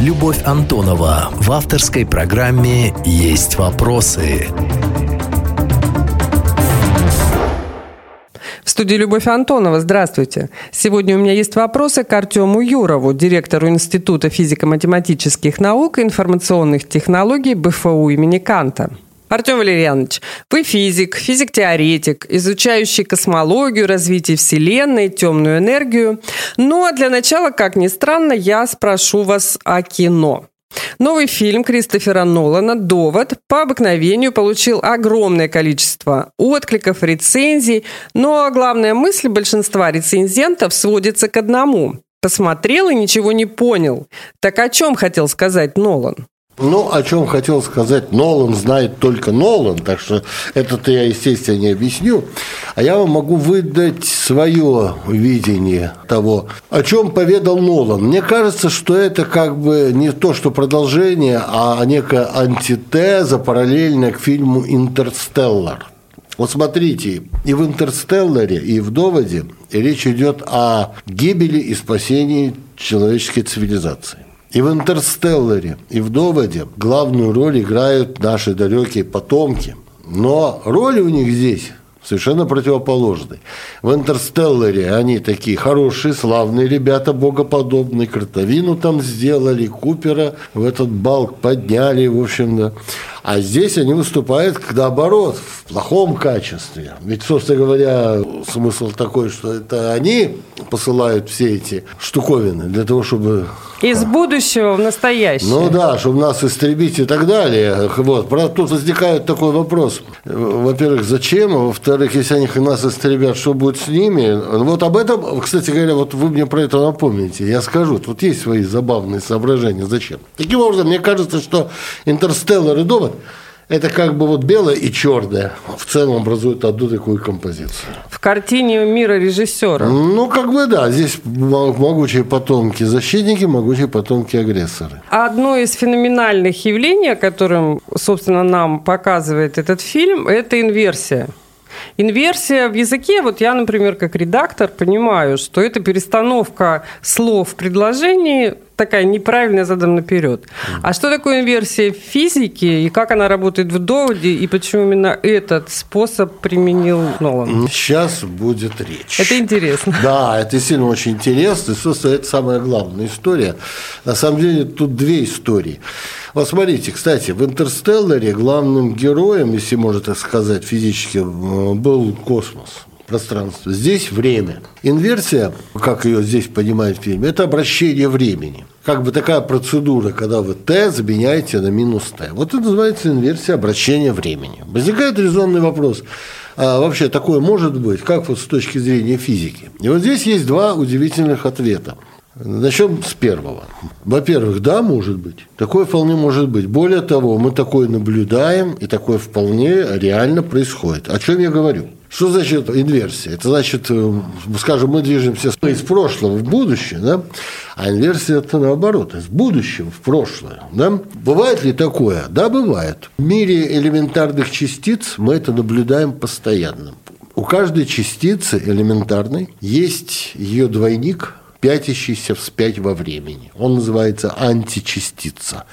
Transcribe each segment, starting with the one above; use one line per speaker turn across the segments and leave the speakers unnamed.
Любовь Антонова в авторской программе «Есть вопросы».
В студии Любовь Антонова. Здравствуйте. Сегодня у меня есть вопросы к Артему Юрову, директору Института физико-математических наук и информационных технологий БФУ имени Канта. Артем Валерьянович, вы физик, физик-теоретик, изучающий космологию, развитие Вселенной, темную энергию. Ну а для начала, как ни странно, я спрошу вас о кино. Новый фильм Кристофера Нолана «Довод» по обыкновению получил огромное количество откликов, рецензий, но главная мысль большинства рецензентов сводится к одному. Посмотрел и ничего не понял. Так о чем хотел сказать Нолан?
Ну, о чем хотел сказать Нолан, знает только Нолан, так что это-то я, естественно, не объясню. А я вам могу выдать свое видение того, о чем поведал Нолан. Мне кажется, что это как бы не то, что продолжение, а некая антитеза, параллельная к фильму «Интерстеллар». Вот смотрите, и в «Интерстелларе», и в «Доводе» речь идет о гибели и спасении человеческой цивилизации. И в «Интерстелларе», и в «Доводе» главную роль играют наши далекие потомки. Но роль у них здесь совершенно противоположный. В «Интерстелларе» они такие хорошие, славные ребята, богоподобные, Кротовину там сделали, Купера в этот балк подняли, в общем, да. А здесь они выступают наоборот, в плохом качестве. Ведь, собственно говоря, смысл такой, что это они посылают все эти штуковины для того, чтобы...
Из будущего в настоящее.
Ну да, чтобы нас истребить и так далее. Вот. Правда, тут возникает такой вопрос. Во-первых, зачем? А во-вторых, если они нас истребят, что будет с ними? Вот об этом, кстати говоря, вот вы мне про это напомните. Я скажу. Тут есть свои забавные соображения. Зачем? Таким образом, мне кажется, что «Интерстеллар» и «Довод» это как бы вот белое и черное в целом образуют одну такую композицию.
В картине мира режиссера.
Ну, как бы да, здесь могучие потомки защитники, могучие потомки агрессоры.
Одно из феноменальных явлений, которым, собственно, нам показывает этот фильм, это инверсия. Инверсия в языке, вот я, например, как редактор понимаю, что это перестановка слов в предложении такая неправильная задом наперед. А что такое инверсия в физике и как она работает в доводе и почему именно этот способ применил Нолан?
Сейчас будет речь.
Это интересно.
Да, это действительно очень интересно. И, собственно, это самая главная история. На самом деле тут две истории. Вот смотрите, кстати, в «Интерстелларе» главным героем, если можно так сказать физически, был космос пространство. Здесь время. Инверсия, как ее здесь понимает в фильме, это обращение времени. Как бы такая процедура, когда вы t заменяете на минус t. Вот это называется инверсия обращения времени. Возникает резонный вопрос. А вообще такое может быть, как вот с точки зрения физики? И вот здесь есть два удивительных ответа. Начнем с первого. Во-первых, да, может быть. Такое вполне может быть. Более того, мы такое наблюдаем, и такое вполне реально происходит. О чем я говорю? Что значит инверсия? Это значит, э, скажем, мы движемся из прошлого в будущее, да? а инверсия это наоборот, из будущего в прошлое. Да? Бывает ли такое? Да, бывает. В мире элементарных частиц мы это наблюдаем постоянно. У каждой частицы элементарной есть ее двойник, пятящийся вспять во времени. Он называется античастица.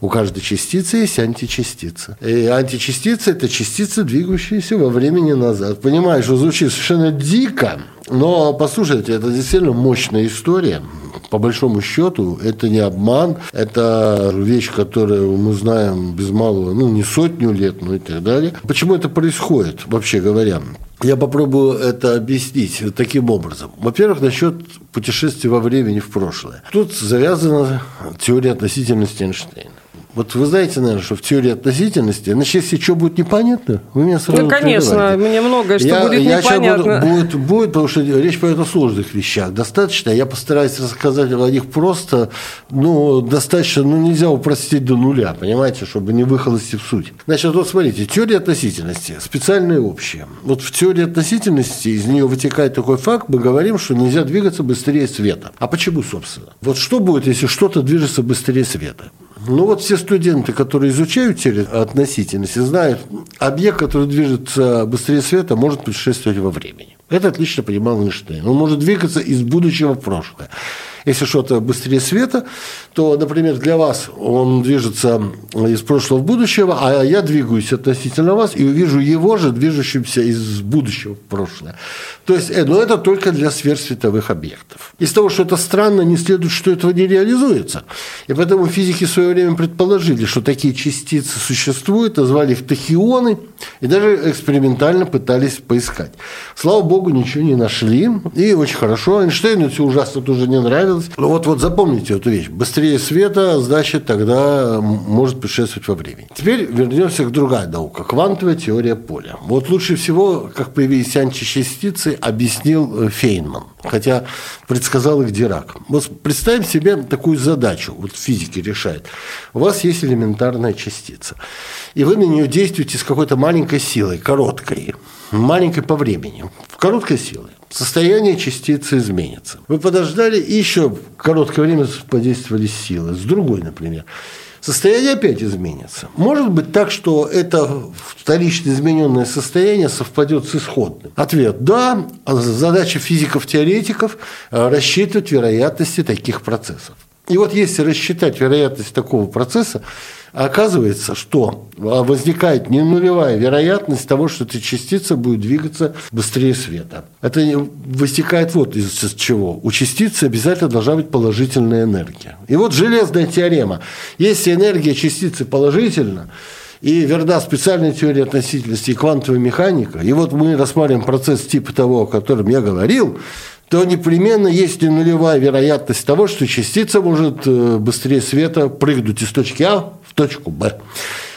У каждой частицы есть античастица. И античастица – это частица, двигающаяся во времени назад. Понимаешь, что звучит совершенно дико, но послушайте, это действительно мощная история. По большому счету, это не обман, это вещь, которую мы знаем без малого, ну, не сотню лет, ну и так далее. Почему это происходит, вообще говоря? Я попробую это объяснить таким образом. Во-первых, насчет путешествия во времени в прошлое. Тут завязана теория относительности Эйнштейна. Вот вы знаете, наверное, что в теории относительности, значит, если что будет непонятно, вы меня сразу
Ну, конечно, мне многое, что
я,
будет
я
непонятно.
Буду, будет, будет, потому что речь пойдет о сложных вещах. Достаточно, я постараюсь рассказать о них просто, ну, достаточно, ну, нельзя упростить до нуля, понимаете, чтобы не выхолости в суть. Значит, вот смотрите, теория относительности, специальная и общая. Вот в теории относительности из нее вытекает такой факт, мы говорим, что нельзя двигаться быстрее света. А почему, собственно? Вот что будет, если что-то движется быстрее света? Ну вот все студенты, которые изучают теорию относительности, знают, объект, который движется быстрее света, может путешествовать во времени. Это отлично понимал Эйнштейн. Он может двигаться из будущего в прошлое. Если что-то быстрее света, то, например, для вас он движется из прошлого в будущее, а я двигаюсь относительно вас и увижу его же движущимся из будущего в прошлое. То есть, э, но это только для сверхсветовых объектов. Из того, что это странно, не следует, что этого не реализуется. И поэтому физики в свое время предположили, что такие частицы существуют, назвали их тахионы, и даже экспериментально пытались поискать. Слава богу, ничего не нашли, и очень хорошо. Эйнштейну все ужасно тоже не нравилось. Вот, вот запомните эту вещь. Быстрее света, значит, тогда может путешествовать во времени. Теперь вернемся к другая наука. Квантовая теория поля. Вот лучше всего, как появились античастицы, объяснил э, Фейнман. Хотя предсказал их Дирак. Вот представим себе такую задачу. Вот физики решает. У вас есть элементарная частица. И вы на нее действуете с какой-то маленькой силой, короткой, маленькой по времени, короткой силой состояние частицы изменится. Вы подождали и еще короткое время подействовали силы, с другой, например. Состояние опять изменится. Может быть так, что это вторично измененное состояние совпадет с исходным? Ответ – да. Задача физиков-теоретиков – рассчитывать вероятности таких процессов. И вот если рассчитать вероятность такого процесса, Оказывается, что возникает не нулевая вероятность того, что эта частица будет двигаться быстрее света. Это вытекает вот из чего. У частицы обязательно должна быть положительная энергия. И вот железная теорема. Если энергия частицы положительна, и верна специальная теория относительности и квантовая механика, и вот мы рассматриваем процесс типа того, о котором я говорил, то непременно есть нулевая вероятность того, что частица может э, быстрее света прыгнуть из точки А в точку Б.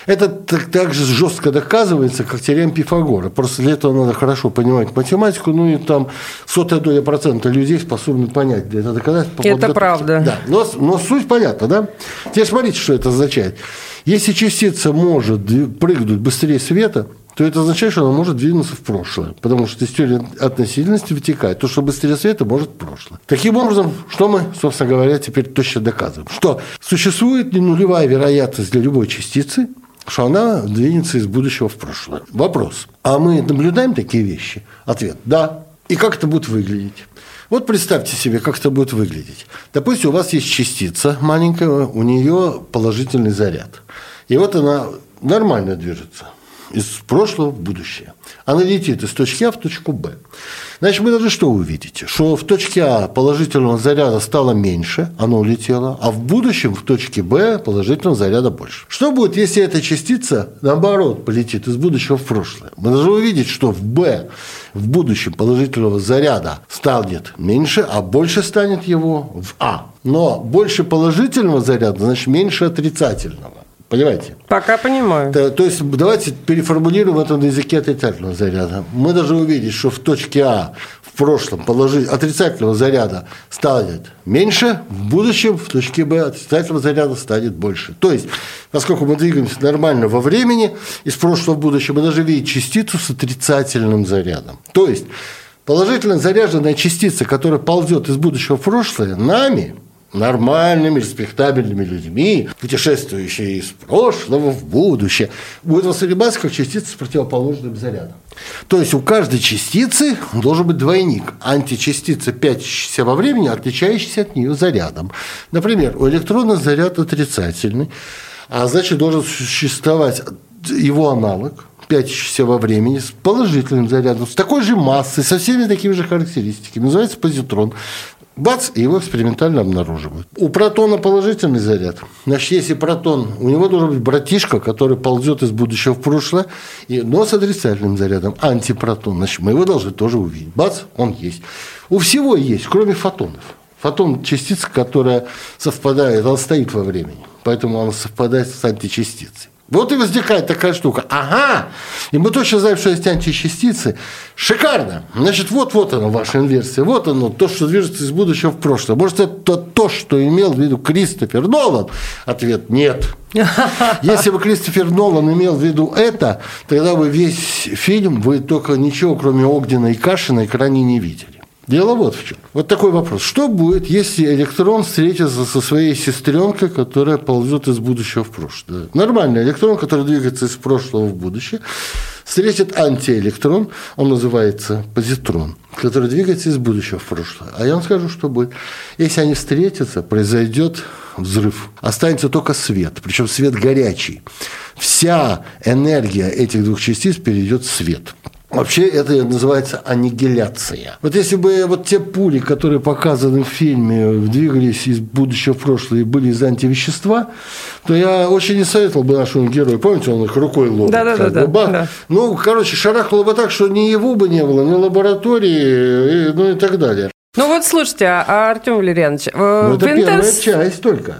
Это так, же жестко доказывается, как теорема Пифагора. Просто для этого надо хорошо понимать математику, ну и там сотая доля процента людей способны понять, это доказать.
Это правда.
Да, но, но суть понятна, да? Теперь смотрите, что это означает. Если частица может прыгнуть быстрее света, то это означает, что она может двинуться в прошлое. Потому что из теории относительности вытекает то, что быстрее света может прошлое. Таким образом, что мы, собственно говоря, теперь точно доказываем? Что существует не нулевая вероятность для любой частицы, что она двинется из будущего в прошлое. Вопрос. А мы наблюдаем такие вещи? Ответ – да. И как это будет выглядеть? Вот представьте себе, как это будет выглядеть. Допустим, у вас есть частица маленькая, у нее положительный заряд. И вот она нормально движется из прошлого в будущее. Она летит из точки А в точку Б. Значит, вы должны что увидите? Что в точке А положительного заряда стало меньше, оно улетело, а в будущем в точке Б положительного заряда больше. Что будет, если эта частица, наоборот, полетит из будущего в прошлое? Мы должны увидеть, что в Б в будущем положительного заряда станет меньше, а больше станет его в А. Но больше положительного заряда, значит, меньше отрицательного. Понимаете?
Пока понимаю.
То, то есть давайте переформулируем это на языке отрицательного заряда. Мы должны увидеть, что в точке А в прошлом положить отрицательного заряда станет меньше, в будущем в точке Б отрицательного заряда станет больше. То есть, поскольку мы двигаемся нормально во времени, из прошлого в будущее, мы должны видеть частицу с отрицательным зарядом. То есть, положительно заряженная частица, которая ползет из будущего в прошлое, нами – нормальными, респектабельными людьми, путешествующие из прошлого в будущее, будет восприниматься как частица с противоположным зарядом. То есть у каждой частицы должен быть двойник. Античастица, пятящаяся во времени, отличающаяся от нее зарядом. Например, у электрона заряд отрицательный, а значит должен существовать его аналог, пятящийся во времени, с положительным зарядом, с такой же массой, со всеми такими же характеристиками. Называется позитрон. Бац, и его экспериментально обнаруживают. У протона положительный заряд. Значит, если протон, у него должен быть братишка, который ползет из будущего в прошлое, и, но с отрицательным зарядом, антипротон. Значит, мы его должны тоже увидеть. Бац, он есть. У всего есть, кроме фотонов. Фотон – частица, которая совпадает, она стоит во времени, поэтому она совпадает с античастицей. Вот и возникает такая штука. Ага, и мы точно знаем, что есть античастицы. Шикарно. Значит, вот-вот оно, ваша инверсия. Вот оно, то, что движется из будущего в прошлое. Может, это то, что имел в виду Кристофер Нолан? Ответ – нет. Если бы Кристофер Нолан имел в виду это, тогда бы весь фильм вы только ничего, кроме Огнена и Каши, на экране не видели. Дело вот в чем. Вот такой вопрос. Что будет, если электрон встретится со своей сестренкой, которая ползет из будущего в прошлое? Нормальный электрон, который двигается из прошлого в будущее, встретит антиэлектрон, он называется позитрон, который двигается из будущего в прошлое. А я вам скажу, что будет. Если они встретятся, произойдет взрыв. Останется только свет, причем свет горячий. Вся энергия этих двух частиц перейдет в свет. Вообще это называется аннигиляция. Вот если бы вот те пули, которые показаны в фильме, двигались из будущего в прошлое и были из антивещества, то я очень не советовал бы нашему герою. Помните, он их рукой ловит?
Да, да, да, да,
Ну, короче, шарахнуло бы так, что ни его бы не было, ни лаборатории, ну и так далее.
Ну вот слушайте, а Артем Валерьянович,
э, ну, это Винтерс... первая часть только.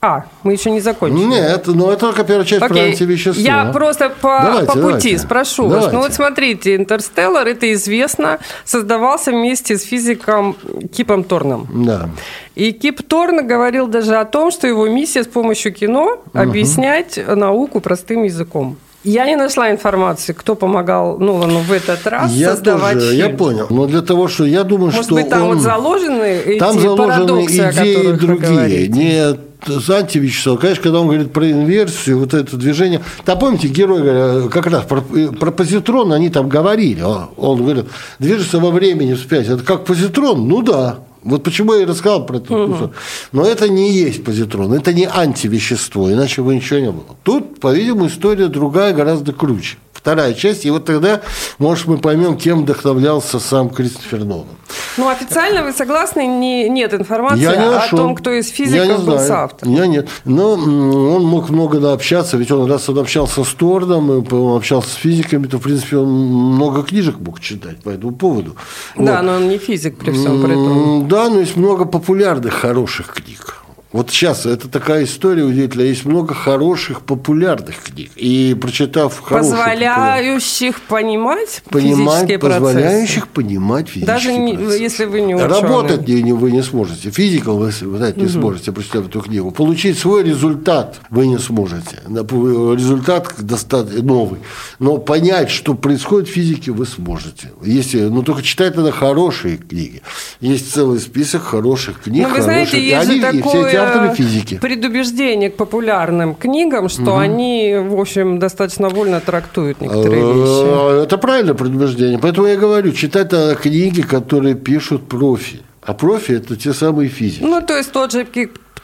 А, мы еще не закончили.
Нет, ну это только первая часть Окей. про антивещества.
Я просто по, давайте, по пути давайте. спрошу давайте. вас. Ну вот смотрите, «Интерстеллар», это известно, создавался вместе с физиком Кипом Торном.
Да.
И Кип Торн говорил даже о том, что его миссия с помощью кино объяснять угу. науку простым языком. Я не нашла информации, кто помогал Нолану в этот раз
я
создавать
тоже,
фильм.
Я понял. Но для того, что я думаю,
Может
что
быть, там
он...
вот заложены эти
там заложены идеи другие.
Не
антивещество. Конечно, когда он говорит про инверсию, вот это движение. Там, помните, герой как раз про, про позитрон они там говорили. Он говорит, движется во времени вспять. Это как позитрон? Ну да. Вот почему я и рассказал про это. Угу. Но это не есть позитрон, это не антивещество, иначе бы ничего не было. Тут, по-видимому, история другая, гораздо круче вторая часть, и вот тогда, может, мы поймем, кем вдохновлялся сам Кристофер Нолан.
Ну, официально вы согласны, не, нет информации я не о том, кто из физиков я не был соавтором?
Я нет. Но он мог много общаться, ведь он раз он общался с Тордом, он общался с физиками, то, в принципе, он много книжек мог читать по этому поводу.
Да, вот. но он не физик при всем при этом.
Да, но есть много популярных, хороших книг. Вот сейчас это такая история удивительная. Есть много хороших, популярных книг. И прочитав хорошие...
Позволяющих понимать,
понимать
физические
Позволяющих процессы. понимать физические
Даже не,
процессы.
если вы не
ученый. Работать не, вы не сможете. Физикал вы, вы знаете, не угу. сможете, прочитав эту книгу. Получить свой результат вы не сможете. Результат достаточно новый. Но понять, что происходит в физике, вы сможете. Если, но только читать надо хорошие книги. Есть целый список хороших книг.
Но ну, вы
хороших,
знаете, есть же такое
авторы физики.
Предубеждение к популярным книгам, что угу. они, в общем, достаточно вольно трактуют некоторые э, вещи.
Это правильное предубеждение. Поэтому я говорю, читать книги, которые пишут профи. А профи – это те самые физики.
Ну, то есть тот же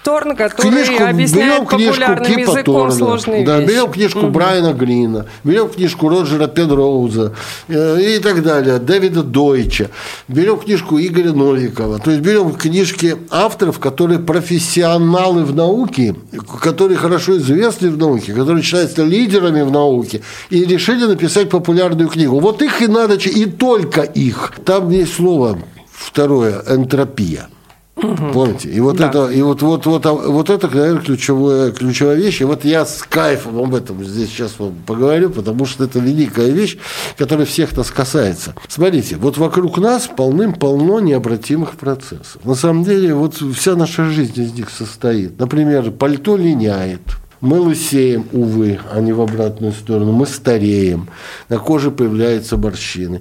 Торн, который книжку, объясняет популярным языком Торна, сложные
да,
вещи.
Берем книжку угу. Брайана Грина, берем книжку Роджера Пенроуза э, и так далее, Дэвида Дойча, берем книжку Игоря Новикова. То есть берем книжки авторов, которые профессионалы в науке, которые хорошо известны в науке, которые считаются лидерами в науке, и решили написать популярную книгу. Вот их и надо, и только их. Там есть слово второе – энтропия. Угу. Помните? И вот да. это, и вот, вот, вот, вот это, наверное, ключевая, ключевая вещь. И вот я с кайфом об этом здесь сейчас вам поговорю, потому что это великая вещь, которая всех нас касается. Смотрите, вот вокруг нас полным-полно необратимых процессов. На самом деле, вот вся наша жизнь из них состоит. Например, пальто линяет, мы лысеем, увы, а не в обратную сторону. Мы стареем, на коже появляются морщины.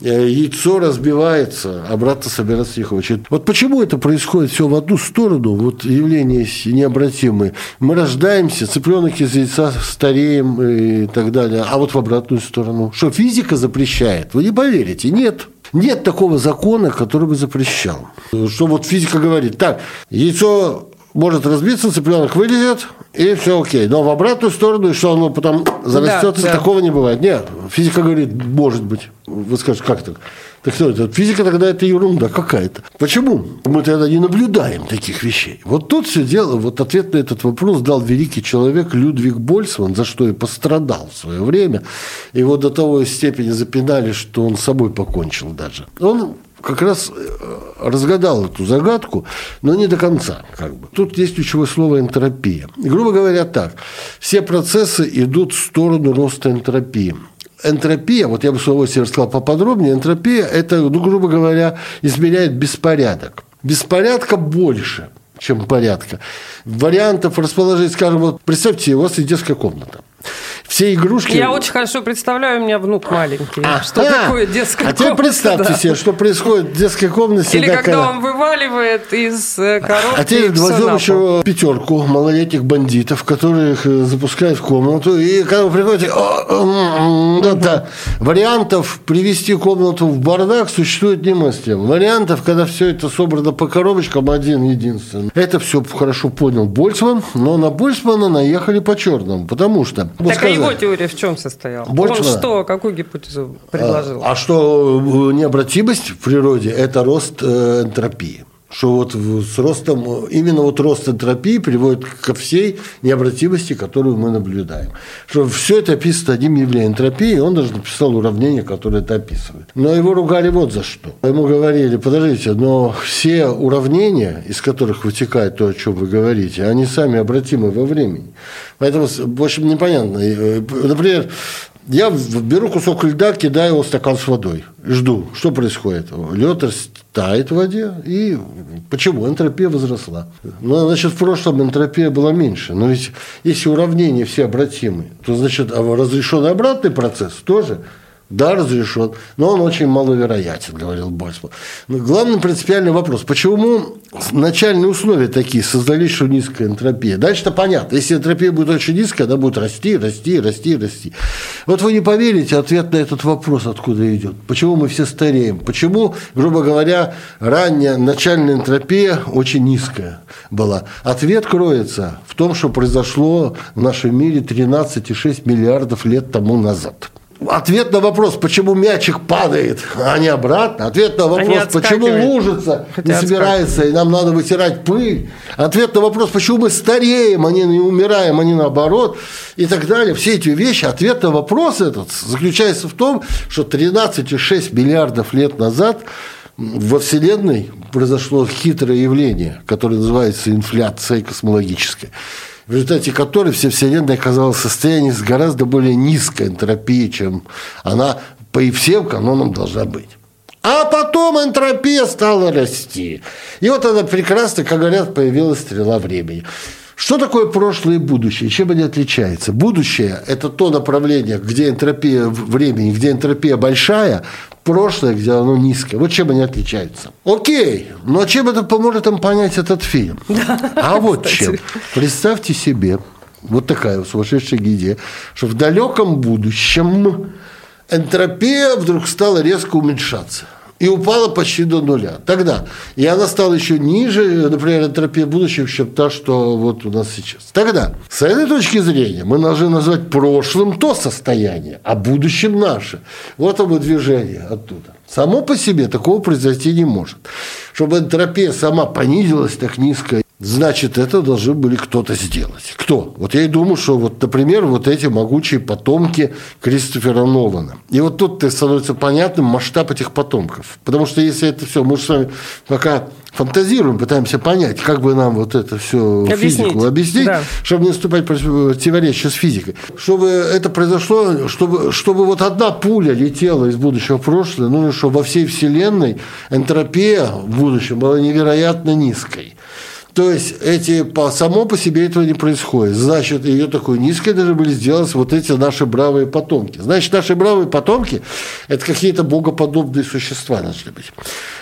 Э, яйцо разбивается, обратно собираться не хочет. Вот почему это происходит все в одну сторону, вот явление необратимое. Мы рождаемся, цыпленок из яйца стареем и так далее, а вот в обратную сторону. Что, физика запрещает? Вы не поверите, нет. Нет такого закона, который бы запрещал. Что вот физика говорит, так, яйцо может разбиться, цыпленок вылезет, и все окей. Но в обратную сторону, и что оно потом зарастется, да, да. такого не бывает. Нет, физика говорит, может быть. Вы скажете, как так? Так что это? Физика тогда это ерунда какая-то. Почему? Мы тогда не наблюдаем таких вещей. Вот тут все дело, вот ответ на этот вопрос дал великий человек Людвиг Больцман, за что и пострадал в свое время. Его до того степени запинали, что он с собой покончил даже. Он как раз э, разгадал эту загадку, но не до конца. Как бы. Тут есть ключевое слово энтропия. Грубо говоря, так. Все процессы идут в сторону роста энтропии. Энтропия, вот я бы с удовольствием рассказал поподробнее, энтропия – это, ну, грубо говоря, измеряет беспорядок. Беспорядка больше, чем порядка. Вариантов расположить, скажем, вот представьте, у вас есть детская комната. Все игрушки...
Я очень хорошо представляю, у меня внук маленький.
А,
что
а,
такое детская
а
комната?
теперь представьте
да.
себе, что происходит в детской комнате.
Или
такая-
когда он вываливает из э, коробки
А теперь возьмем еще пятерку малолетних бандитов, которых э, запускают в комнату. И когда вы приходите, «О, да, да». вариантов привести комнату в бардак существует немыслимо. Вариантов, когда все это собрано по коробочкам, один единственный. Это все хорошо понял Больцман, но на Больцмана наехали по черному. Потому что... вот
Так а его
сказать,
теория в чем состояла?
Больше
он
надо.
что, какую гипотезу предложил?
А что э, необратимость в природе – это рост э, энтропии. Что вот с ростом, именно вот рост энтропии приводит ко всей необратимости, которую мы наблюдаем. Что все это описано одним явлением энтропии, и он даже написал уравнение, которое это описывает. Но его ругали вот за что. Ему говорили, подождите, но все уравнения, из которых вытекает то, о чем вы говорите, они сами обратимы во времени. Поэтому, в общем, непонятно. Э, Например, я беру кусок льда, кидаю его в стакан с водой. Жду. Что происходит? Лед тает в воде. И почему? Энтропия возросла. Ну, значит, в прошлом энтропия была меньше. Но ведь если уравнения все обратимы, то, значит, а разрешен обратный процесс тоже. Да, разрешен, но он очень маловероятен, говорил Больцман. Но главный принципиальный вопрос, почему начальные условия такие создались, что низкая энтропия? Дальше-то понятно, если энтропия будет очень низкая, она будет расти, расти, расти, расти. Вот вы не поверите, ответ на этот вопрос откуда идет. Почему мы все стареем? Почему, грубо говоря, ранняя начальная энтропия очень низкая была? Ответ кроется в том, что произошло в нашем мире 13,6 миллиардов лет тому назад. Ответ на вопрос, почему мячик падает, а не обратно. Ответ на вопрос, почему лужица
Хотя
не собирается, и нам надо вытирать пыль. Ответ на вопрос, почему мы стареем, а не не умираем, а не наоборот. И так далее. Все эти вещи. Ответ на вопрос этот заключается в том, что 13,6 миллиардов лет назад во Вселенной произошло хитрое явление, которое называется инфляция космологическая в результате которой вся Вселенная оказалась в состоянии с гораздо более низкой энтропией, чем она по и всем канонам должна быть. А потом энтропия стала расти. И вот она прекрасно, как говорят, появилась стрела времени. Что такое прошлое и будущее? Чем они отличаются? Будущее – это то направление, где энтропия времени, где энтропия большая, прошлое, где оно низкое. Вот чем они отличаются. Окей, но чем это поможет им понять этот фильм? а вот чем. Представьте себе, вот такая сумасшедшая идея, что в далеком будущем энтропия вдруг стала резко уменьшаться. И упала почти до нуля. Тогда. И она стала еще ниже, например, энтропия будущего, чем та, что вот у нас сейчас. Тогда. С этой точки зрения мы должны назвать прошлым то состояние, а будущим наше. Вот оно движение оттуда. Само по себе такого произойти не может. Чтобы энтропия сама понизилась так низко, значит, это должны были кто-то сделать. Кто? Вот я и думаю, что, вот, например, вот эти могучие потомки Кристофера Нолана. И вот тут становится понятным масштаб этих потомков. Потому что если это все, мы же с вами пока фантазируем, пытаемся понять, как бы нам вот это все
Объяснить.
физику объяснить,
Да.
чтобы не вступать в противоречие с физикой. Чтобы это произошло, чтобы, чтобы вот одна пуля летела из будущего в прошлое, ну, что во всей Вселенной энтропия в будущем была невероятно низкой. То есть эти по, само по себе этого не происходит. Значит, ее такой низкой должны были сделать вот эти наши бравые потомки. Значит, наши бравые потомки – это какие-то богоподобные существа должны быть.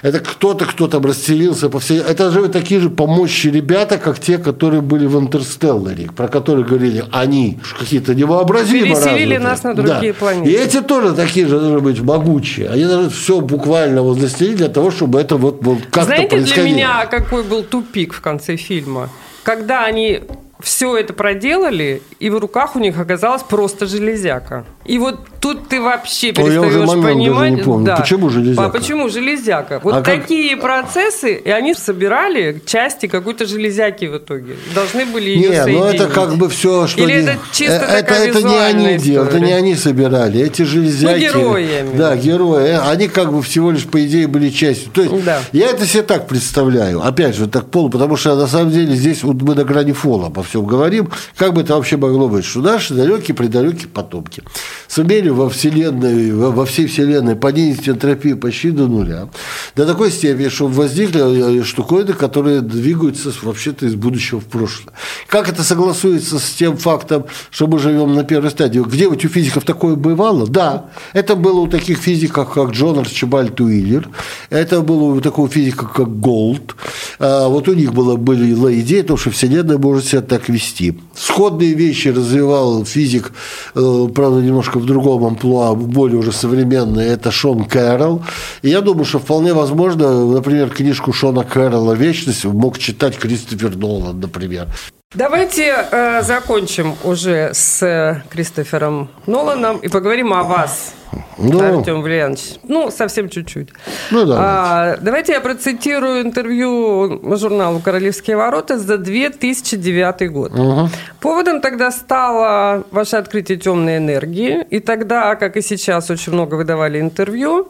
Это кто-то, кто там расселился по всей... Это же такие же помощи ребята, как те, которые были в «Интерстелларе», про которые говорили, они какие-то невообразимо
Переселили
развитые.
нас на другие
Да.
планеты.
И эти тоже такие же должны быть могучие. Они должны все буквально застелить для того, чтобы это вот, вот как-то
Знаете,
происходило.
для меня какой был тупик в конце фильма? Когда они все это проделали, и в руках у них оказалась просто железяка. И вот тут ты вообще
я уже
перестаешь
момент даже
понимать.
не помню. Почему железяка?
А почему железяка? Вот
А как-
такие процессы, и они собирали части какой-то железяки в итоге. Должны были ее
Не, ну
соединить.
это как бы все, что...
Или
не-
это чисто
Э, это,
такая
это не они делали, это не они собирали. Эти железяки...
Ну, я в
Да, герои. Они как бы всего лишь, по идее, были частью. То есть,
Да.
я это себе так представляю. Опять же, так полу, потому что на самом деле здесь вот мы на грани фола всем говорим. Как бы это вообще могло быть? Что наши далекие-предалекие потомки сумели во Вселенной, во, всей Вселенной понизить энтропию почти до нуля. До такой степени, что возникли э, штуковины, которые двигаются вообще-то из будущего в прошлое. Как это согласуется с тем фактом, что мы живем на первой стадии? Где-нибудь у физиков такое бывало? Да. Это было у таких физиков, как Джон Арчибальд Уиллер. Это было у такого физика, как Голд. А вот у них было, была идея, то, что Вселенная может себя так вести. Сходные вещи развивал физик, э, правда, немножко в другом амплуа, более уже современный, это Шон Кэрролл. И я думаю, что вполне возможно, например, книжку Шона Кэрролла «Вечность» мог читать Кристофер Нолан, например.
Давайте э, закончим уже с э, Кристофером Ноланом и поговорим о вас. Ну, Артем Валерьянович. Ну, совсем чуть-чуть. Ну, да. А, давайте я процитирую интервью журналу «Королевские ворота» за 2009 год. Угу. Поводом тогда стало ваше открытие темной энергии. И тогда, как и сейчас, очень много выдавали интервью.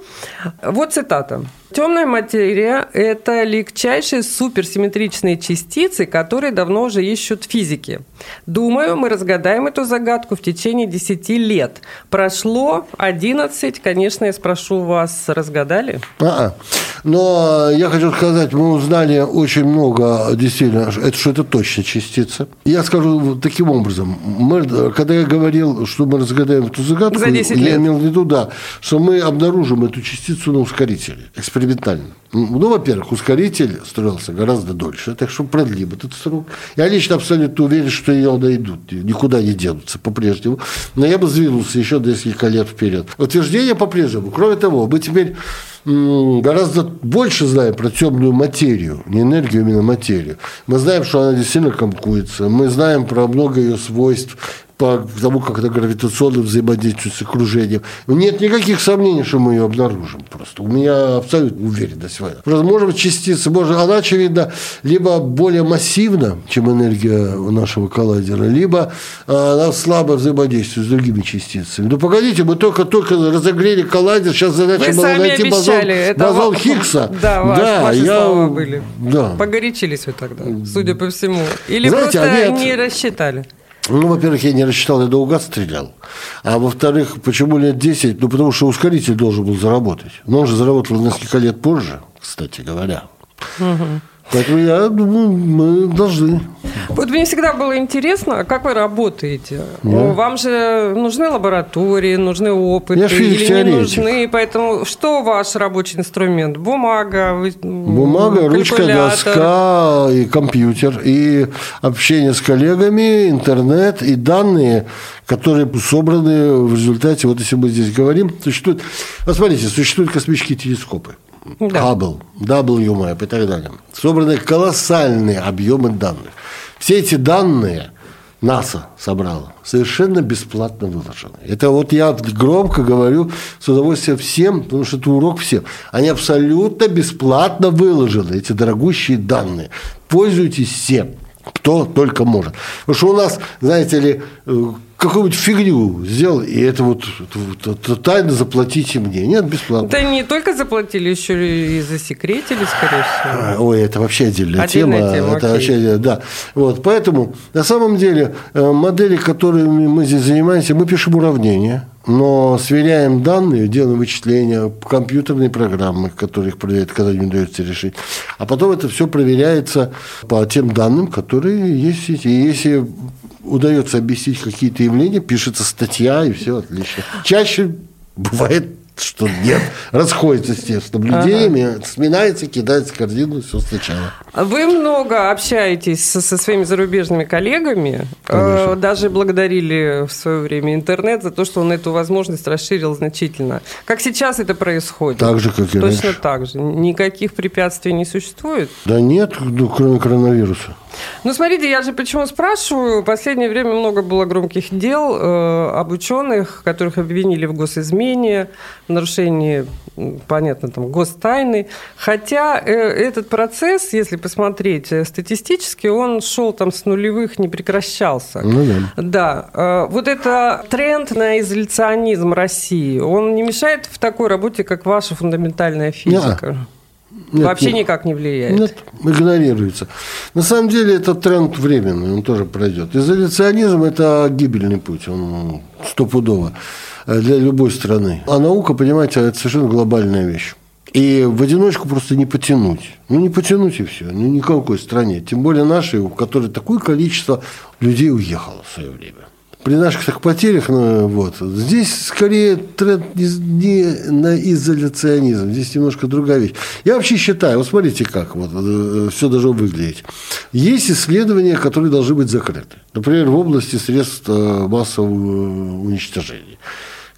Вот цитата. Темная материя – это легчайшие суперсимметричные частицы, которые давно уже ищут физики. Думаю, мы разгадаем эту загадку в течение 10 лет. Прошло 11, конечно, я спрошу вас, разгадали?
А-а. Но я хочу сказать, мы узнали очень много, действительно, это, что это точно частица. Я скажу таким образом. Мы, когда я говорил, что мы разгадаем эту загадку,
За 10
лет. я имел в виду, да, что мы обнаружим эту частицу на ускорителе, экспериментально. Ну, во-первых, ускоритель строился гораздо дольше, так что продлим этот срок. Я лично абсолютно уверен, что ее найдут, никуда не денутся по-прежнему. Но я бы сдвинулся еще несколько лет вперед. Утверждение по-прежнему. Кроме того, мы теперь гораздо больше знаем про темную материю, не энергию, а именно материю. Мы знаем, что она действительно комкуется, мы знаем про много ее свойств, по тому, как это гравитационно взаимодействует с окружением. Нет никаких сомнений, что мы ее обнаружим просто. У меня абсолютно уверенность в этом. Просто можем частицы, может, она, очевидно, либо более массивна, чем энергия нашего коллайдера, либо она слабо взаимодействует с другими частицами. Ну, погодите, мы только-только разогрели коллайдер, сейчас задача
вы
была найти бозон, бозон
Хиггса. Да, ваш, да ваши я, слова были. Да. Погорячились вы тогда, судя по всему. Или Знаете, просто они не рассчитали?
Ну, во-первых, я не рассчитал, я наугад стрелял. А во-вторых, почему лет 10? Ну, потому что ускоритель должен был заработать. Но он же заработал несколько лет позже, кстати говоря. Угу. Поэтому я думаю, мы должны.
Вот мне всегда было интересно, как вы работаете. Да. Вам же нужны лаборатории, нужны опыты я или не нужны. Поэтому что ваш рабочий инструмент? Бумага,
Бумага, ручка, доска и компьютер, и общение с коллегами, интернет и данные, которые собраны в результате, вот если мы здесь говорим, существует, посмотрите, существуют космические телескопы да. Hubble, WMAP и так далее. Собраны колоссальные объемы данных. Все эти данные НАСА собрала, совершенно бесплатно выложены. Это вот я громко говорю с удовольствием всем, потому что это урок всем. Они абсолютно бесплатно выложены, эти дорогущие данные. Пользуйтесь всем кто только может. Потому что у нас, знаете ли, э, какую-нибудь фигню сделал, и это вот, тайно заплатите мне. Нет, бесплатно.
Да не только заплатили, еще и засекретили, скорее всего.
А, ой, это вообще отдельная, отдельная тема. тема. Это окей. вообще, да. Вот, поэтому, на самом деле, э, модели, которыми мы здесь занимаемся, мы пишем уравнения, но сверяем данные, делаем вычисления, компьютерные программы, которые их проверяют, когда не удается решить. А потом это все проверяется по тем данным, которые есть. И если удается объяснить какие-то явления, пишется статья, и все отлично. Чаще бывает что нет, расходится с тем, с наблюдениями, ага. сминается, кидается корзину, все сначала.
Вы много общаетесь со, со своими зарубежными коллегами, э, даже благодарили в свое время интернет за то, что он эту возможность расширил значительно. Как сейчас это происходит?
Так же, как
и
Точно
раньше. так же. Никаких препятствий не существует?
Да нет, ну, кроме коронавируса.
Ну, смотрите, я же почему спрашиваю. В последнее время много было громких дел э, об ученых, которых обвинили в госизмене, в нарушении, понятно, там, гостайны. Хотя э, этот процесс, если посмотреть э, статистически, он шел там с нулевых, не прекращался. Ну, да. Да. Э, вот это тренд на изоляционизм России, он не мешает в такой работе, как ваша фундаментальная физика? Да. Нет, Вообще нет, никак не влияет. Нет,
игнорируется. На самом деле это тренд временный, он тоже пройдет. Изоляционизм – это гибельный путь, он стопудово для любой страны. А наука, понимаете, это совершенно глобальная вещь. И в одиночку просто не потянуть. Ну, не потянуть и все. Ну, никакой стране. Тем более нашей, у которой такое количество людей уехало в свое время при наших так потерях, ну, вот, здесь скорее тренд не, не на изоляционизм, здесь немножко другая вещь. Я вообще считаю, вот смотрите, как вот, э, все должно выглядеть. Есть исследования, которые должны быть закрыты. Например, в области средств э, массового уничтожения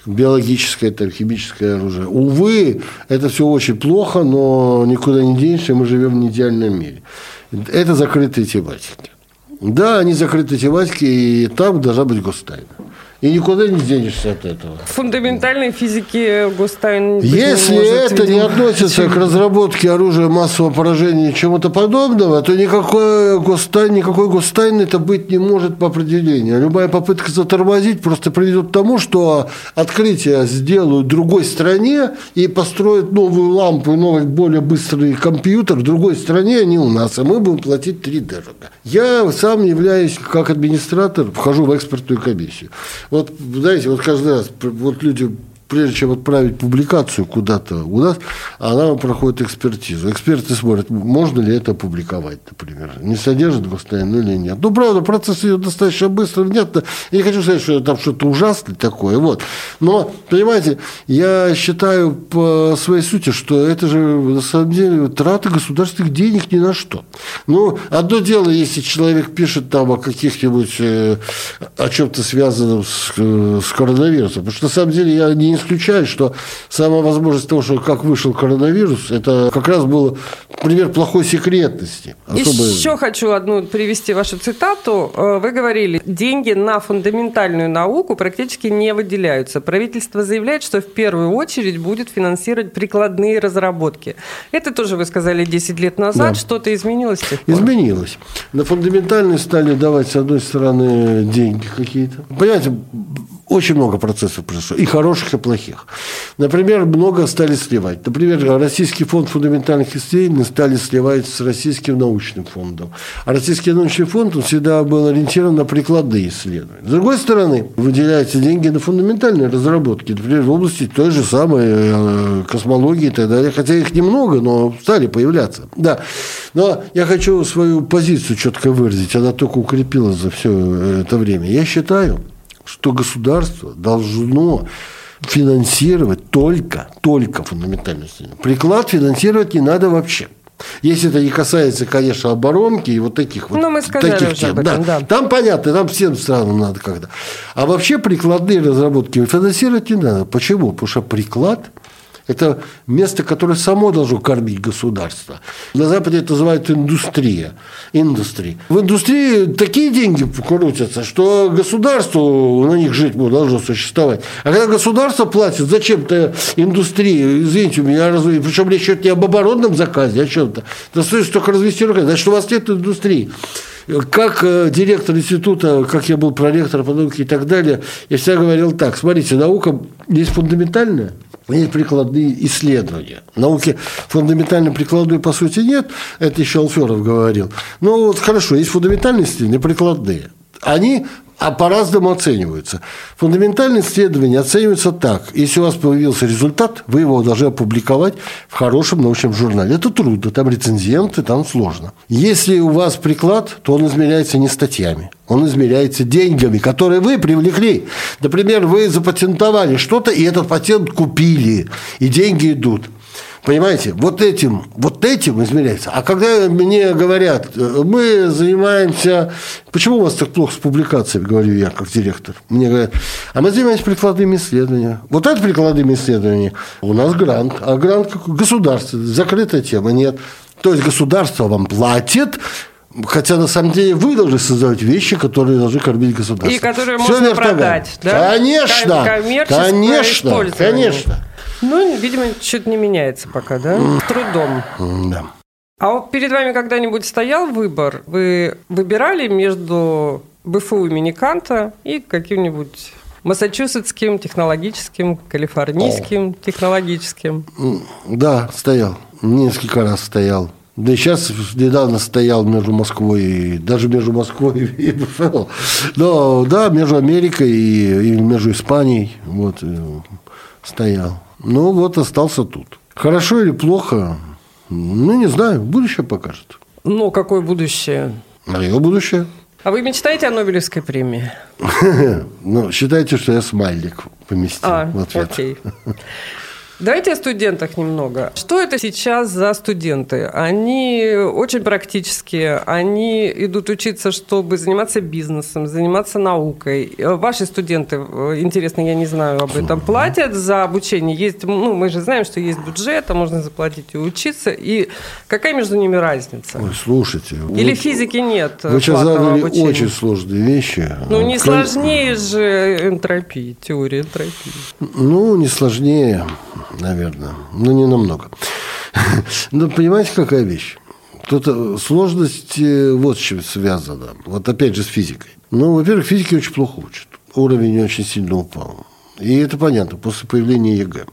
биологическое, там, химическое оружие. Увы, это все очень плохо, но никуда не денешься, мы живем в неидеальном мире. Это закрытые тематики. Да, они закрыты тематики, и там должна быть гостайна. И никуда не денешься от этого.
Фундаментальной физике гостайн
Если
не может,
это видимо, не относится к разработке оружия массового поражения чего-то подобного, то никакой гостайн, никакой гостайны это быть не может по определению. Любая попытка затормозить просто приведет к тому, что открытие сделают другой стране и построят новую лампу и новый более быстрый компьютер в другой стране, а не у нас, а мы будем платить три дорого. Я сам являюсь, как администратор, вхожу в экспертную комиссию. Вот, знаете, вот каждый раз, вот люди прежде чем отправить публикацию куда-то у нас, она проходит экспертизу. Эксперты смотрят, можно ли это опубликовать, например. Не содержит гостайну или нет. Ну, правда, процесс идет достаточно быстро, внятно. Я не хочу сказать, что там что-то ужасное такое. Вот. Но, понимаете, я считаю по своей сути, что это же на самом деле трата государственных денег ни на что. Ну, одно дело, если человек пишет там о каких-нибудь, э, о чем-то связанном с, э, с коронавирусом. Потому что на самом деле я не исключает, что сама возможность того, что как вышел коронавирус, это как раз был пример плохой секретности.
Особо... Еще хочу одну привести вашу цитату. Э, вы говорили, деньги на фундаментальную науку практически не выделяются. Правительство заявляет, что в первую очередь будет финансировать прикладные разработки. Это тоже вы сказали 10 лет назад. Да. Что-то изменилось?
Изменилось. На фундаментальные стали давать, с одной стороны, деньги какие-то. Понимаете, очень много процессов произошло, и хороших, и плохих. Например, много стали сливать. Например, Российский фонд фундаментальных исследований стали сливать с Российским научным фондом. А Российский научный фонд он всегда был ориентирован на прикладные исследования. С другой стороны, выделяются деньги на фундаментальные разработки, например, в области той же самой э, космологии и так далее. Хотя их немного, но стали появляться. Да. Но я хочу свою позицию четко выразить. Она только укрепилась за все это время. Я считаю, что государство должно финансировать только, только фундаментальную исследование. Приклад финансировать не надо вообще. Если это не касается, конечно, оборонки и вот таких вот
ну, мы сказали
таких
уже тем. этом,
да. Да. Там понятно, там всем странам надо когда. А вообще прикладные разработки финансировать не надо. Почему? Потому что приклад – это место, которое само должно кормить государство. На Западе это называют индустрия. Индустрия. В индустрии такие деньги крутятся, что государству на них жить должно существовать. А когда государство платит зачем-то индустрии, извините, у меня разве, причем речь идет не об оборонном заказе, а о чем-то. Стоит только развести руками. Значит, у вас нет индустрии как э, директор института, как я был проректор по науке и так далее, я всегда говорил так, смотрите, наука есть фундаментальная, есть прикладные исследования. Науки фундаментально прикладной, по сути, нет. Это еще Алферов говорил. Но вот хорошо, есть фундаментальные исследования, прикладные. Они а по-разному оцениваются. Фундаментальные исследования оцениваются так. Если у вас появился результат, вы его должны опубликовать в хорошем научном журнале. Это трудно, там рецензенты, там сложно. Если у вас приклад, то он измеряется не статьями, он измеряется деньгами, которые вы привлекли. Например, вы запатентовали что-то, и этот патент купили, и деньги идут. Понимаете, вот этим, вот этим измеряется. А когда мне говорят, мы занимаемся... Почему у вас так плохо с публикациями, говорю я, как директор? Мне говорят, а мы занимаемся прикладными исследованиями. Вот это прикладными исследованиями. У нас грант. А грант государство. Закрытая тема. Нет. То есть государство вам платит, Хотя на самом деле вы должны создавать вещи, которые должны кормить государство.
И которые Все можно продать.
Да? Конечно, конечно, конечно.
Ну, видимо, что-то не меняется пока, да? Трудом.
Да.
А вот перед вами когда-нибудь стоял выбор? Вы выбирали между БФУ имени Канта и каким-нибудь Массачусетским, технологическим, калифорнийским, О. технологическим?
Да, стоял. Несколько раз стоял. Да и сейчас недавно стоял между Москвой, даже между Москвой и БФЛ. Но да, между Америкой и, и между Испанией вот, э, стоял. Ну, вот остался тут. Хорошо или плохо, ну, не знаю, будущее покажет.
Ну, какое будущее?
Мое будущее.
А вы мечтаете о Нобелевской премии?
Ну, считайте, что я смайлик поместил
А,
в ответ.
окей. Давайте о студентах немного. Что это сейчас за студенты? Они очень практические, они идут учиться, чтобы заниматься бизнесом, заниматься наукой. Ваши студенты, э, интересно, я не знаю об этом, платят за обучение? Есть, ну, мы же знаем, что есть бюджет, а можно заплатить и учиться. И какая между ними разница?
Ой, слушайте.
Или
вот
физики нет
Вы сейчас задали
обучения?
очень сложные вещи.
Ну, не
Кон-
сложнее же энтропии, теория энтропии.
Ну, не сложнее, наверное. Но не намного. Но понимаете, какая вещь? Тут э, сложность вот с чем связана. Вот опять же с физикой. Ну, во-первых, физики очень плохо учат. Уровень очень сильно упал. И это понятно, после появления ЕГЭ.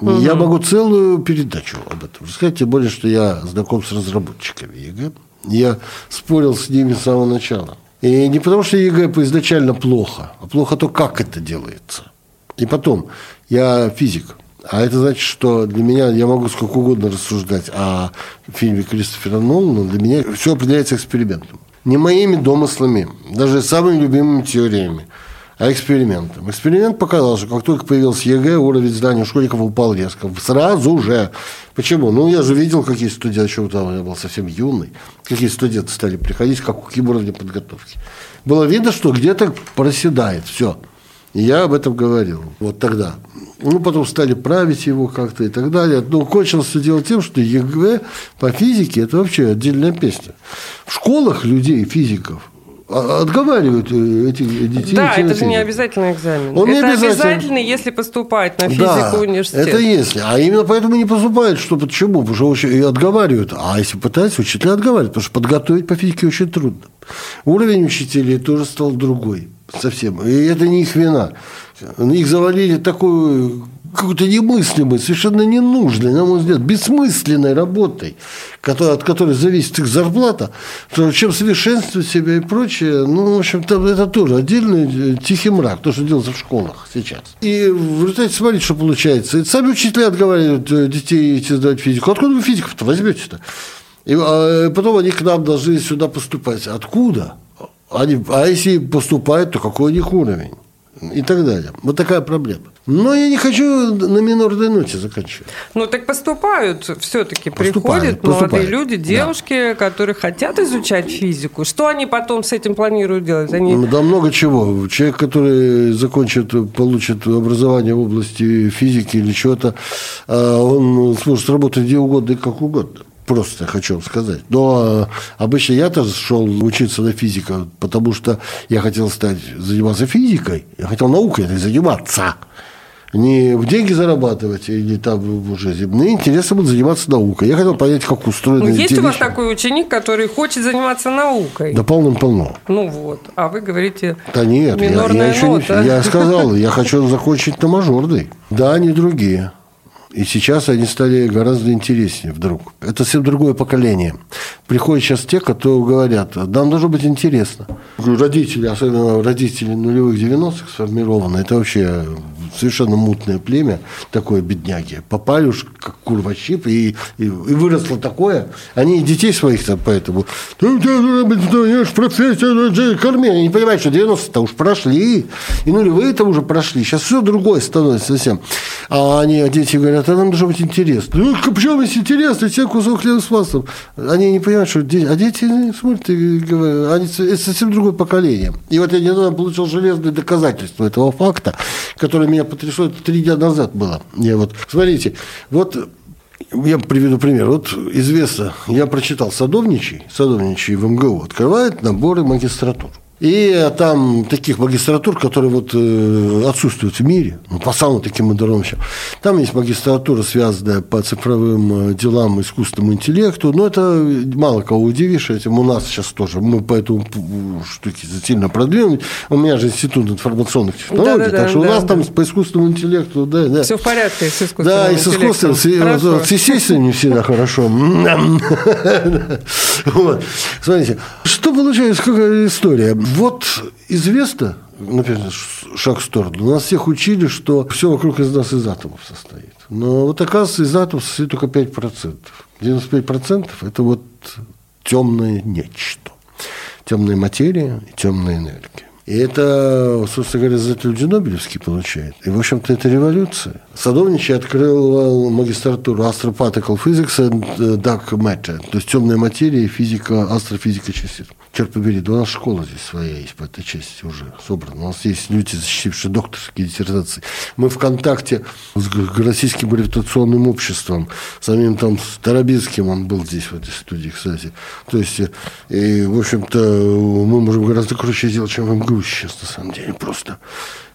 Я могу целую передачу об этом рассказать, тем более, что я знаком с разработчиками ЕГЭ. Я спорил с ними с самого начала. И не потому, что ЕГЭ изначально плохо, а плохо то, как это делается. И потом, я физик, а это значит, что для меня, я могу сколько угодно рассуждать о фильме Кристофера Нолана, для меня все определяется экспериментом. Не моими домыслами, даже самыми любимыми теориями, а экспериментом. Эксперимент показал, что как только появился ЕГЭ, уровень знаний у школьников упал резко. Сразу же. Почему? Ну, я же видел, какие студенты, еще там я был совсем юный, какие студенты стали приходить, как, каким уровнем подготовки. Было видно, что где-то проседает все. И я об этом говорил вот тогда. Ну, потом стали править его как-то и так далее. Но кончилось все дело тем, что ЕГЭ по физике – это вообще отдельная песня. В школах людей, физиков, а- отговаривают э, этих детей.
Да, это же не обязательный экзамен.
Он не
это
обязательный.
обязательно, если поступать на физику
Да,
университет.
это если. А именно поэтому не поступают. Что, почему? Потому что и отговаривают. А если пытаются, учителя отговаривают. Потому что подготовить по физике очень трудно. Уровень учителей тоже стал другой. Совсем. И это не их вина. Их завалили такой какой-то немыслимой, совершенно ненужной, на мой взгляд, бессмысленной работой, которая, от которой зависит их зарплата, то чем совершенствовать себя и прочее, ну, в общем, там это тоже отдельный э, тихий мрак, то, что делается в школах сейчас. И в результате смотрите, что получается. И сами учителя отговаривают э, детей идти сдавать физику. Откуда вы физиков-то возьмете-то? И а, потом они к нам должны сюда поступать. Откуда? Они, а если поступают, то какой у них уровень? И так далее. Вот такая проблема. Но я не хочу на минорной ноте заканчивать.
Ну, так поступают все-таки.
Поступают,
Приходят молодые
поступают,
люди,
да.
девушки, которые хотят изучать физику. Что они потом с этим планируют делать? Они...
Ну, Да много чего. Человек, который закончит, получит образование в области физики или чего-то, а, он сможет работать где угодно и как угодно. Просто я хочу вам сказать. Но а, обычно я тоже шел учиться на физика, потому что я хотел стать, заниматься физикой. Я хотел наукой этой заниматься. Не в деньги зарабатывать или там уже земные интересы будут заниматься наукой. Я хотел понять, как устроены
Ну, есть у вас такой ученик, который хочет заниматься наукой?
Да полным-полно.
Ну вот. А вы говорите,
Да нет, я, я еще
нота.
не... Я сказал, я хочу закончить на мажорной. Да, они другие. И сейчас они стали гораздо интереснее вдруг. Это совсем другое поколение. Приходят сейчас те, которые говорят, нам должно быть интересно. Родители, особенно родители нулевых 90-х сформированы, это вообще совершенно мутное племя, такое бедняги. Попали уж как курвощип, и, и, и выросло такое. Они и детей своих там поэтому, «Ну, у тебя должна быть, знаешь, профессия, корми. Они не понимают, что 90-то уж прошли, и нулевые-то уже прошли. Сейчас все другое становится совсем. А они, а дети говорят, а нам должно быть интересно. Ну, почему здесь интересно, все кусок хлеба с маслом. Они не понимают, что дети, а дети смотрят и говорят, они, это совсем другое поколение. И вот я недавно получил железное доказательство этого факта, которое меня потрясло, это три дня назад было. Я вот, смотрите, вот я приведу пример. Вот известно, я прочитал Садовничий, Садовничий в МГУ открывает наборы магистратур. И там таких магистратур, которые вот э, отсутствуют в мире, ну, по самым таким модерновым вещам. Там есть магистратура, связанная по цифровым э, делам, искусственному интеллекту. Но это мало кого удивишь этим. У нас сейчас тоже. Мы по этому штуке сильно продвинули. У меня же институт информационных технологий.
Да-да-да,
так что у
да,
нас
да.
там по искусственному интеллекту, да, да.
все в порядке с искусственным
Да, и с искусством, с, вот, с естественным не всегда хорошо. Вот. Смотрите, что получается, какая история? Вот известно, например, шаг в сторону, нас всех учили, что все вокруг из нас из атомов состоит. Но вот оказывается, из атомов состоит только 5%. 95% это вот темное нечто. Темная материя и темная энергия. И это, собственно говоря, за это люди Нобелевский получают. И, в общем-то, это революция. Садовничий открыл магистратуру Astroparticle Physics and Dark Matter, то есть темная материя и физика, астрофизика частиц. Черт побери, да у нас школа здесь своя есть по этой части уже собрана. У нас есть люди, защитившие докторские диссертации. Мы в контакте с Российским гравитационным обществом, самим там Старобинским, он был здесь, в этой студии, кстати. То есть, и, в общем-то, мы можем гораздо круче сделать, чем в МГУ сейчас, на самом деле, просто.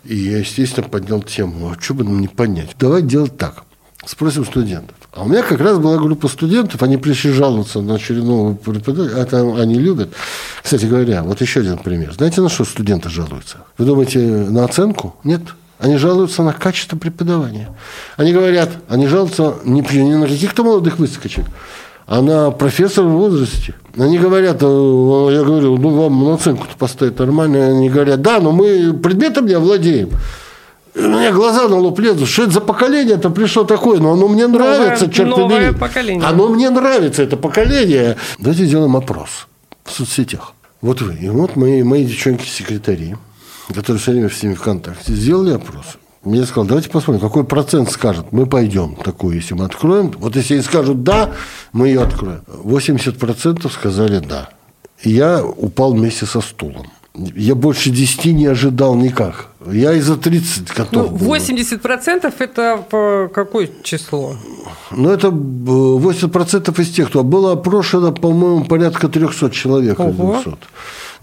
И я, естественно, поднял тему, а что бы нам не понять? Давай делать так. Спросим студентов. А у меня как раз была группа студентов, они пришли жаловаться на очередного преподавателя, это они любят. Кстати говоря, вот еще один пример. Знаете, на что студенты жалуются? Вы думаете, на оценку? Нет. Они жалуются на качество преподавания. Они говорят, они жалуются не, не на каких-то молодых выскочек, а на профессора в возрасте. Они говорят, э, я говорю, ну вам на оценку-то поставить нормально. Они говорят, да, но мы предметом не овладеем. У меня глаза на лоб лезут. Что это за поколение это пришло такое? Но оно мне нравится, новое, черт новое побери.
поколение.
Оно мне нравится, это поколение. Давайте сделаем опрос в соцсетях. Вот вы. И вот мои, мои девчонки-секретари, которые все время с ними в контакте, сделали опрос. Мне сказал, давайте посмотрим, какой процент скажет, мы пойдем такую, если мы откроем. Вот если они скажут «да», мы ее откроем. 80% сказали «да». И я упал вместе со стулом. Я больше 10 не ожидал никак. Я и за 30 готов
ну, 80% это какое число?
Ну, это 80% из тех, кто было опрошено, по-моему, порядка 300 человек
Ого.
из 200.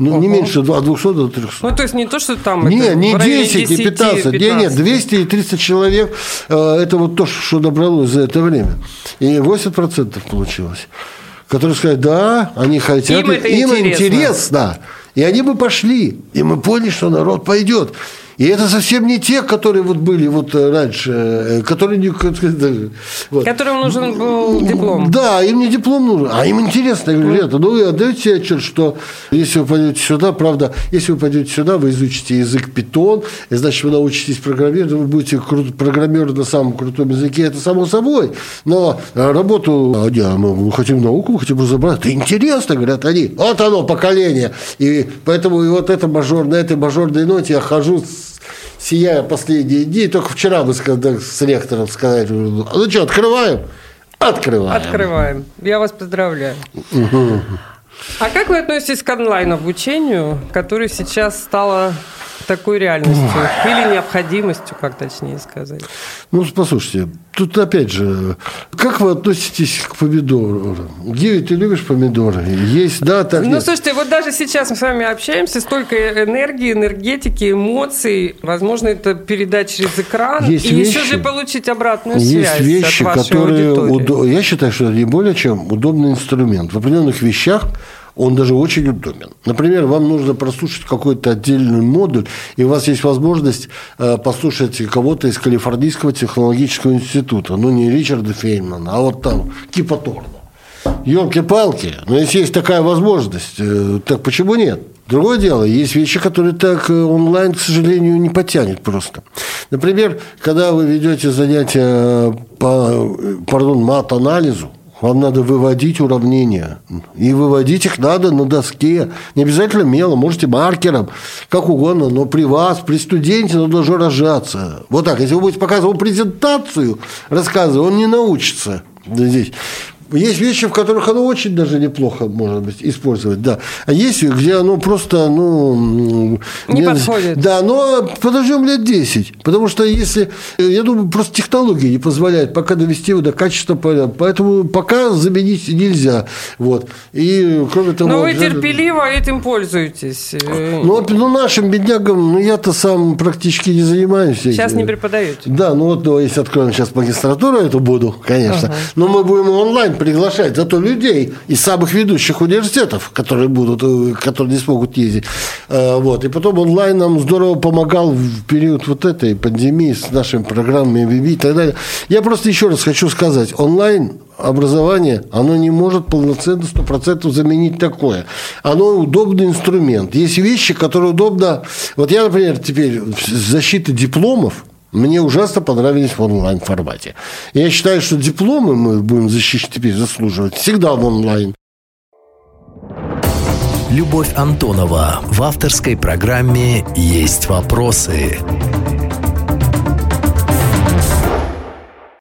Ну, не меньше от 200 до 300.
Ну, то есть не то, что там...
Не, не 10, 10, не 15. 15. Не, нет, 200 и 300 человек, э, это вот то, что набралось за это время. И 80% получилось. Которые сказали, да, они хотят,
им, это
им
интересно.
интересно. И они бы пошли. И мы поняли, что народ пойдет. И это совсем не те, которые вот были вот э, раньше, э, которые не...
Вот. Которым нужен был диплом.
Да, им не диплом нужен, а им интересно. Я говорю, ребята, ну вы отдаете себе отчет, что если вы пойдете сюда, правда, если вы пойдете сюда, вы изучите язык питон, и значит, вы научитесь программировать, вы будете крут, программировать на самом крутом языке, это само собой. Но работу, а, не, мы хотим науку, мы хотим разобраться, это интересно, говорят они. Вот оно, поколение. И поэтому и вот это мажор, на этой мажорной ноте я хожу с сияя последние дни. Только вчера мы с ректором сказали, ну что, открываем? Открываем.
Открываем. Я вас поздравляю. А как вы относитесь к онлайн-обучению, которое сейчас стало такой реальностью или необходимостью, как точнее сказать?
Ну, послушайте, тут опять же, как вы относитесь к помидорам? Гиви, ты любишь помидоры? Есть, да, так
Ну, нет. слушайте, вот даже сейчас мы с вами общаемся, столько энергии, энергетики, эмоций. Возможно, это передать через экран.
Есть
и
вещи,
еще же получить обратную
есть
связь
вещи,
от вашей
которые
аудитории.
Удо... Я считаю, что это не более чем удобный инструмент. В определенных вещах он даже очень удобен. Например, вам нужно прослушать какой-то отдельный модуль, и у вас есть возможность э, послушать кого-то из Калифорнийского технологического института. Ну, не Ричарда Фейнмана, а вот там Кипа Торна. Елки-палки, но если есть такая возможность, э, так почему нет? Другое дело, есть вещи, которые так э, онлайн, к сожалению, не потянет просто. Например, когда вы ведете занятия по, пардон, мат-анализу, вам надо выводить уравнения. И выводить их надо на доске. Не обязательно мелом, можете маркером, как угодно. Но при вас, при студенте, оно должно рожаться. Вот так. Если вы будете показывать презентацию, рассказывать, он не научится здесь. Есть вещи, в которых оно очень даже неплохо, может быть, использовать, да. А есть, где оно просто, ну...
Не подходит.
Да, но подождем лет 10. Потому что если, я думаю, просто технологии не позволяют пока довести его до качества Поэтому пока заменить нельзя. Вот. И, кроме того...
Но вы терпеливо этим пользуетесь.
Ну, ну нашим беднягам, ну, я-то сам практически не занимаюсь.
Сейчас не преподаете?
Да, ну вот, ну, если откроем сейчас магистратуру, это буду, конечно. Ага. Но мы будем онлайн приглашать зато людей из самых ведущих университетов, которые будут, э, которые не смогут ездить. Э, вот. И потом онлайн нам здорово помогал в период вот этой пандемии с нашими программами MVB и так далее. Я просто еще раз хочу сказать, онлайн образование, оно не может полноценно, сто процентов заменить такое. Оно удобный инструмент. Есть вещи, которые удобно... Вот я, например, теперь защита дипломов, Мне ужасно понравились в онлайн-формате. Я считаю, что дипломы мы будем защищать теперь заслуживать всегда в онлайн.
Любовь Антонова в авторской программе «Есть вопросы».